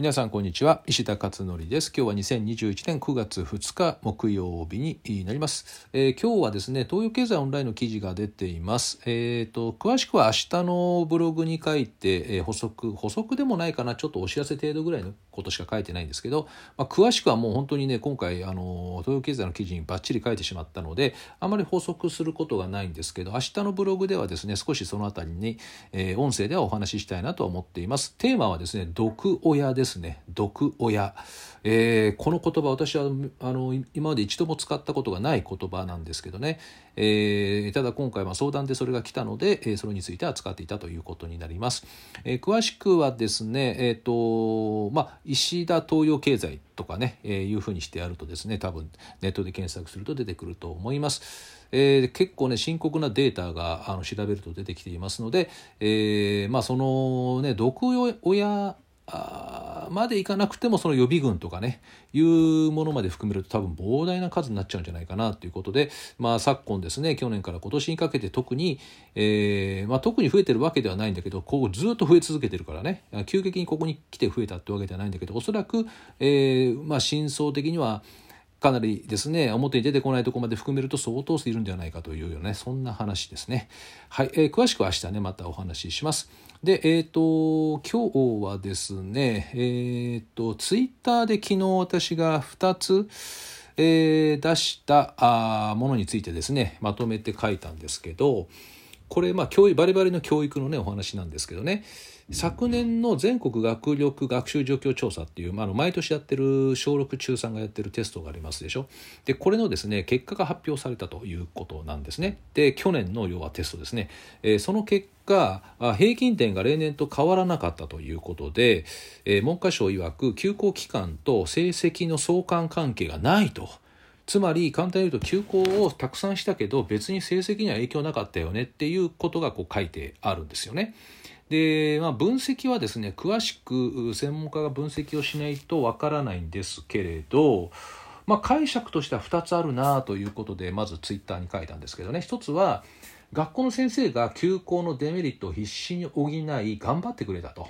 皆さんこんにちは。石田勝則です。今日は2021年9月2日木曜日になります、えー、今日はですね東洋経済オンラインの記事が出ています。えっ、ー、と詳しくは明日のブログに書いて、えー、補足補足でもないかな。ちょっとお知らせ程度ぐらいのことしか書いてないんですけど、まあ、詳しくはもう本当にね今回あの東洋経済の記事にバッチリ書いてしまったのであまり補足することがないんですけど明日のブログではですね少しそのあたりに、え音声ではお話ししたいなと思っています。テーマはですね毒親です。ですね。毒親、えー、この言葉私はあの今まで一度も使ったことがない言葉なんですけどね、えー、ただ今回は相談でそれが来たので、えー、それについては使っていたということになります、え、詳しくはですねえっ、とまあ石田東洋経済とかね、え、いうふうにしてやるとですね多分ネットで検索すると出てくると思います。え、結構ね深刻なデータがあの調べると出てきていますので、え、まあそのね毒親までいかなくてもその予備軍とかねいうものまで含めると多分膨大な数になっちゃうんじゃないかなということで、まあ、昨今ですね去年から今年にかけて特に、えーまあ、特に増えてるわけではないんだけどこうずっと増え続けてるからね急激にここに来て増えたってわけではないんだけどおそらく、えーまあ、真相的にはかなりですね表に出てこないとこまで含めると相当数いるんではないかというような、ね、そんな話ですね。はい、えー、詳しくは明日ねまたお話しします。でえっ、ー、と今日はですねえっ、ー、とツイッターで昨日私が2つえー、出したあものについてですねまとめて書いたんですけどこれまあ教育バリバリの教育のねお話なんですけどね昨年の全国学力学習状況調査っていう、まあ、の毎年やってる小6中3がやってるテストがありますでしょでこれのですね結果が発表されたということなんですねで去年の要はテストですね、えー、その結果平均点が例年と変わらなかったということで、えー、文科省曰く休校期間と成績の相関関係がないと。つまり簡単に言うと休校をたくさんしたけど別に成績には影響なかったよねっていうことがこう書いてあるんですよね。で、まあ、分析はですね詳しく専門家が分析をしないとわからないんですけれど、まあ、解釈としては2つあるなということでまずツイッターに書いたんですけどね一つは学校の先生が休校のデメリットを必死に補い頑張ってくれたと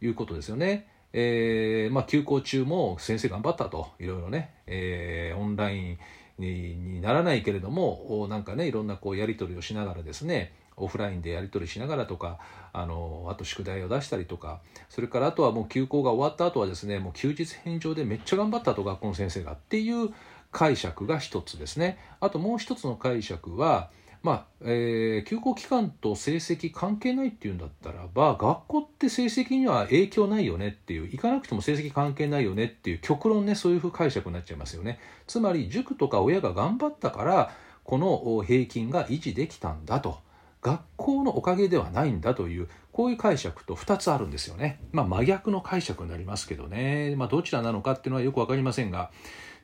いうことですよね。えーまあ、休校中も先生頑張ったといろいろね、えー、オンラインにならないけれどもなんかねいろんなこうやり取りをしながらですねオフラインでやり取りしながらとかあのあと宿題を出したりとかそれからあとはもう休校が終わった後はですねもう休日返上でめっちゃ頑張ったと学校の先生がっていう解釈が一つですね。あともう一つの解釈はまあえー、休校期間と成績関係ないっていうんだったらば学校って成績には影響ないよねっていう行かなくても成績関係ないよねっていう極論ねそういうふう解釈になっちゃいますよね。つまり塾とか親が頑張ったからこの平均が維持できたんだと。学校のおかげではないんだというこういう解釈と2つあるんですよね。まあ、真逆の解釈になりますけどね、まあ、どちらなのかっていうのはよく分かりませんが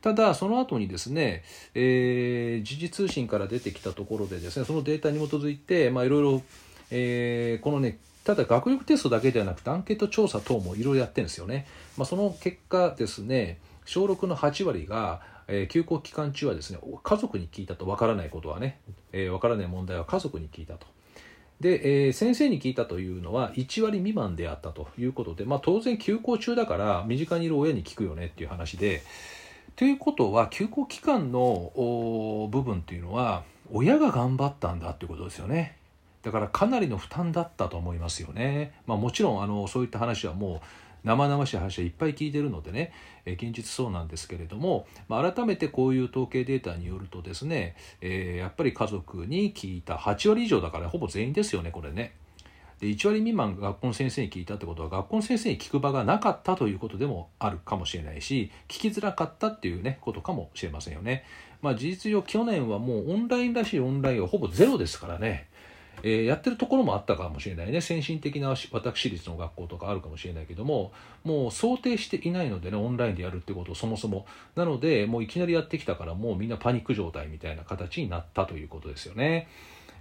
ただその後にですね、えー、時事通信から出てきたところでですねそのデータに基づいていろいろこのねただ学力テストだけではなくてアンケート調査等もいろいろやってるんですよね。まあ、その結果ですね小6の8割がえー、休校期間中はですね家族に聞いたとわからないことはねわ、えー、からない問題は家族に聞いたと。で、えー、先生に聞いたというのは1割未満であったということで、まあ、当然休校中だから身近にいる親に聞くよねっていう話でということは休校期間の部分っていうのは親が頑張ったんだっていうことですよねだからかなりの負担だったと思いますよね、まあ、もちろんあのそういった話はもう生々しい話はいっぱい聞いてるのでね、え現実そうなんですけれども、まあ、改めてこういう統計データによるとですね、えー、やっぱり家族に聞いた8割以上だからほぼ全員ですよねこれね。で1割未満学校の先生に聞いたってことは学校の先生に聞く場がなかったということでもあるかもしれないし聞きづらかったっていうねことかもしれませんよね。まあ、事実上去年はもうオンラインらしいオンラインはほぼゼロですからね。えー、やってるところもあったかもしれないね先進的な私立の学校とかあるかもしれないけどももう想定していないのでねオンラインでやるってことをそもそもなのでもういきなりやってきたからもうみんなパニック状態みたいな形になったということですよね。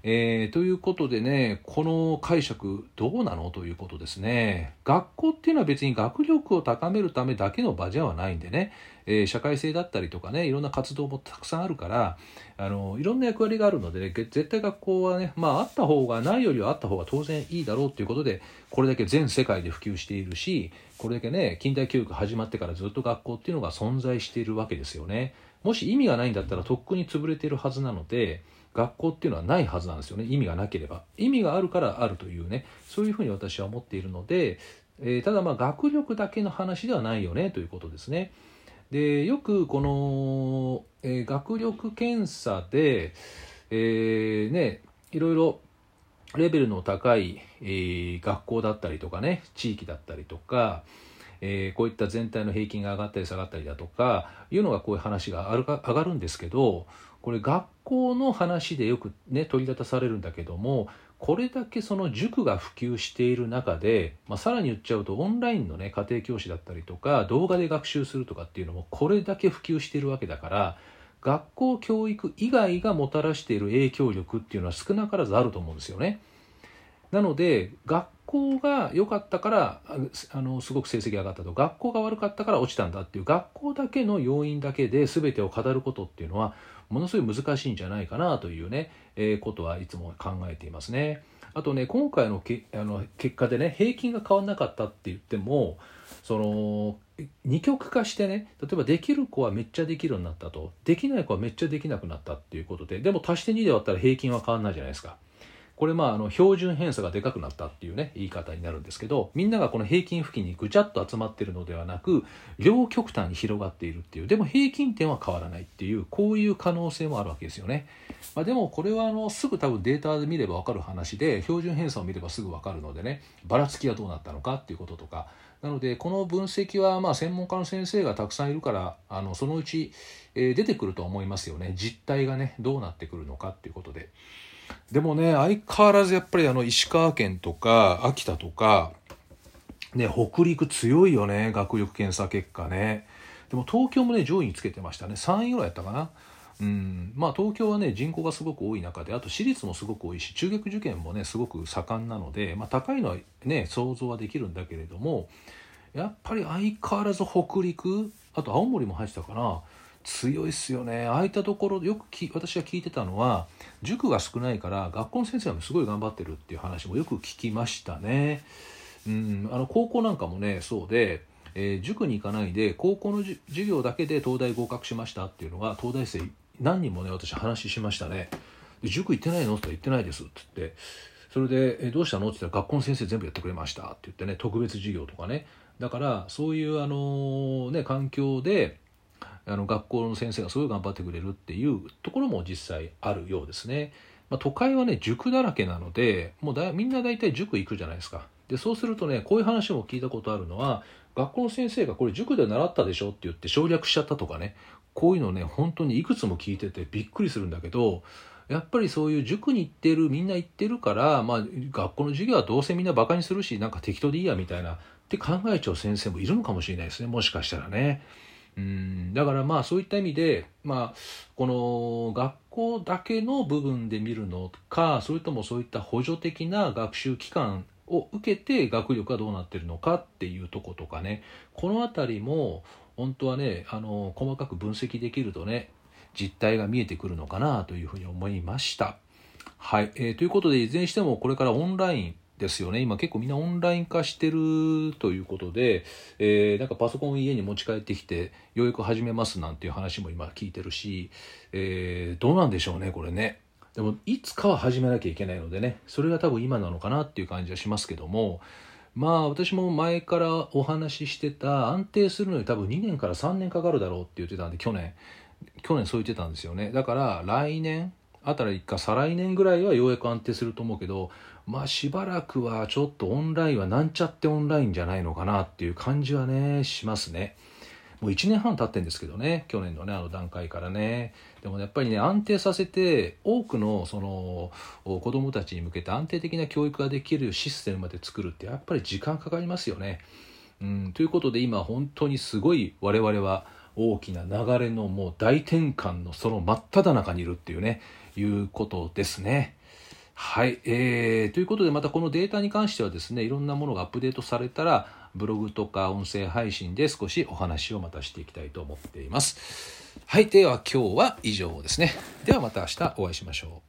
えー、ということでねこの解釈どうなのということですね学校っていうのは別に学力を高めるためだけの場ではないんでね、えー、社会性だったりとかねいろんな活動もたくさんあるからあのいろんな役割があるのでね絶対学校はねまああった方がないよりはあった方が当然いいだろうということでこれだけ全世界で普及しているしこれだけね近代教育始まってからずっと学校っていうのが存在しているわけですよね。もし意味がないんだったらとっくに潰れているはずなので学校っていうのはないはずなんですよね。意味がなければ。意味があるからあるというね。そういうふうに私は思っているので、えー、ただまあ学力だけの話ではないよね。ということですね。でよくこの、えー、学力検査で、えー、ねいろいろレベルの高い、え、学校だったりとかね地域だったりとか、えー、こういった全体の平均が上がったり下がったりだとかいうのがこういう話があるか上がるんですけどこれ学校の話でよくね取り立たされるんだけどもこれだけその塾が普及している中で、まあ、さらに言っちゃうとオンラインのね家庭教師だったりとか動画で学習するとかっていうのもこれだけ普及しているわけだから学校教育以外がもたらしている影響力っていうのは少なからずあると思うんですよね。なので学校が良かったからあのすごく成績上がったと学校が悪かったから落ちたんだっていう学校だけの要因だけで全てを語ることっていうのはものすごい難しいんじゃないかなというね、えー、ことはいつも考えていますね。あとね今回のけあの結果でね平均が変わらなかったって言ってもその二極化してね例えばできる子はめっちゃできるようになったとできない子はめっちゃできなくなったっていうことででも足して2で割ったら平均は変わらないじゃないですか。これまああの標準偏差がでかくなったっていうね言い方になるんですけどみんながこの平均付近にぐちゃっと集まってるのではなく両極端に広がっているっていうでも平均点は変わらないっていうこういう可能性もあるわけですよね、まあ、でもこれはあのすぐ多分データで見れば分かる話で標準偏差を見ればすぐ分かるのでねばらつきはどうなったのかっていうこととか。なのでこの分析はまあ専門家の先生がたくさんいるからあのそのうち、え出てくると思いますよね。実態がねどうなってくるのかっていうことで。でもね相変わらずやっぱりあの石川県とか秋田とかね北陸強いよね学力検査結果ね。でも東京もね上位につけてましたね。3位ぐらいやったかな。うん。まあ東京はね人口がすごく多い中であと私立もすごく多いし中学受験もねすごく盛んなので、まあ、高いのはね想像はできるんだけれどもやっぱり相変わらず北陸あと青森も入ってたかな。強いっすよねああいったところよくき私が聞いてたのは塾が少ないから学校の先生もすごい頑張ってるっていう話もよく聞きましたね。うん、あの高校なんかもねそうで、えー、塾に行かないで高校の授業だけで東大合格しましたっていうのが東大生何人もね私話しましたね。で塾行ってないのって言ってないですって言ってそれで「えどうしたの?」って言ったら「学校の先生全部やってくれました」って言ってね特別授業とかねだからそういうあのね環境であの学校の先生がすごい頑張ってくれるっていうところも実際あるようですね。まあ、都会はね塾だらけなのでもうだみんな大体塾行くじゃないですか。でそうするとねこういう話も聞いたことあるのは学校の先生がこれ塾で習ったでしょって言って省略しちゃったとかねこういうのね本当にいくつも聞いててびっくりするんだけどやっぱりそういう塾に行ってるみんな行ってるから、まあ、学校の授業はどうせみんなバカにするしなんか適当でいいやみたいなって考えちゃう先生もいるのかもしれないですねもしかしたらね。うん。だからまあそういった意味で、まあ、この学校だけの部分で見るのかそれともそういった補助的な学習機関を受けて学力がどうなってるのかっていうとことかね。この辺りも本当はねあの細かく分析できるとね実態が見えてくるのかなというふうに思いました。はい、えー、ということでいずれにしてもこれからオンラインですよね。今結構みんなオンライン化してるということで、えー、なんかパソコンを家に持ち帰ってきてようやく始めますなんていう話も今聞いてるし、えー、どうなんでしょうねこれね。でもいつかは始めなきゃいけないのでね。それが多分今なのかなっていう感じはしますけども。まあ私も前からお話ししてた安定するのに多分2年から3年かかるだろうって言ってたんで去年。去年そう言ってたんですよね。だから来年あたりか再来年ぐらいはようやく安定すると思うけどまあしばらくはちょっとオンラインはなんちゃってオンラインじゃないのかなっていう感じはねしますね。もう1年半経ってんですけどね去年のねあの段階からねでもやっぱりね安定させて多くのその子どもたちに向けて安定的な教育ができるシステムまで作るってやっぱり時間かかりますよね。うん、ということで今本当にすごい我々は大きな流れのもう大転換のその真っ只中にいるっていうねいうことですね。はい、えー、ということでまたこのデータに関してはですねいろんなものがアップデートされたらブログとか音声配信で少しお話をまたしていきたいと思っています。はい、では今日は以上ですね。ではまた明日お会いしましょう。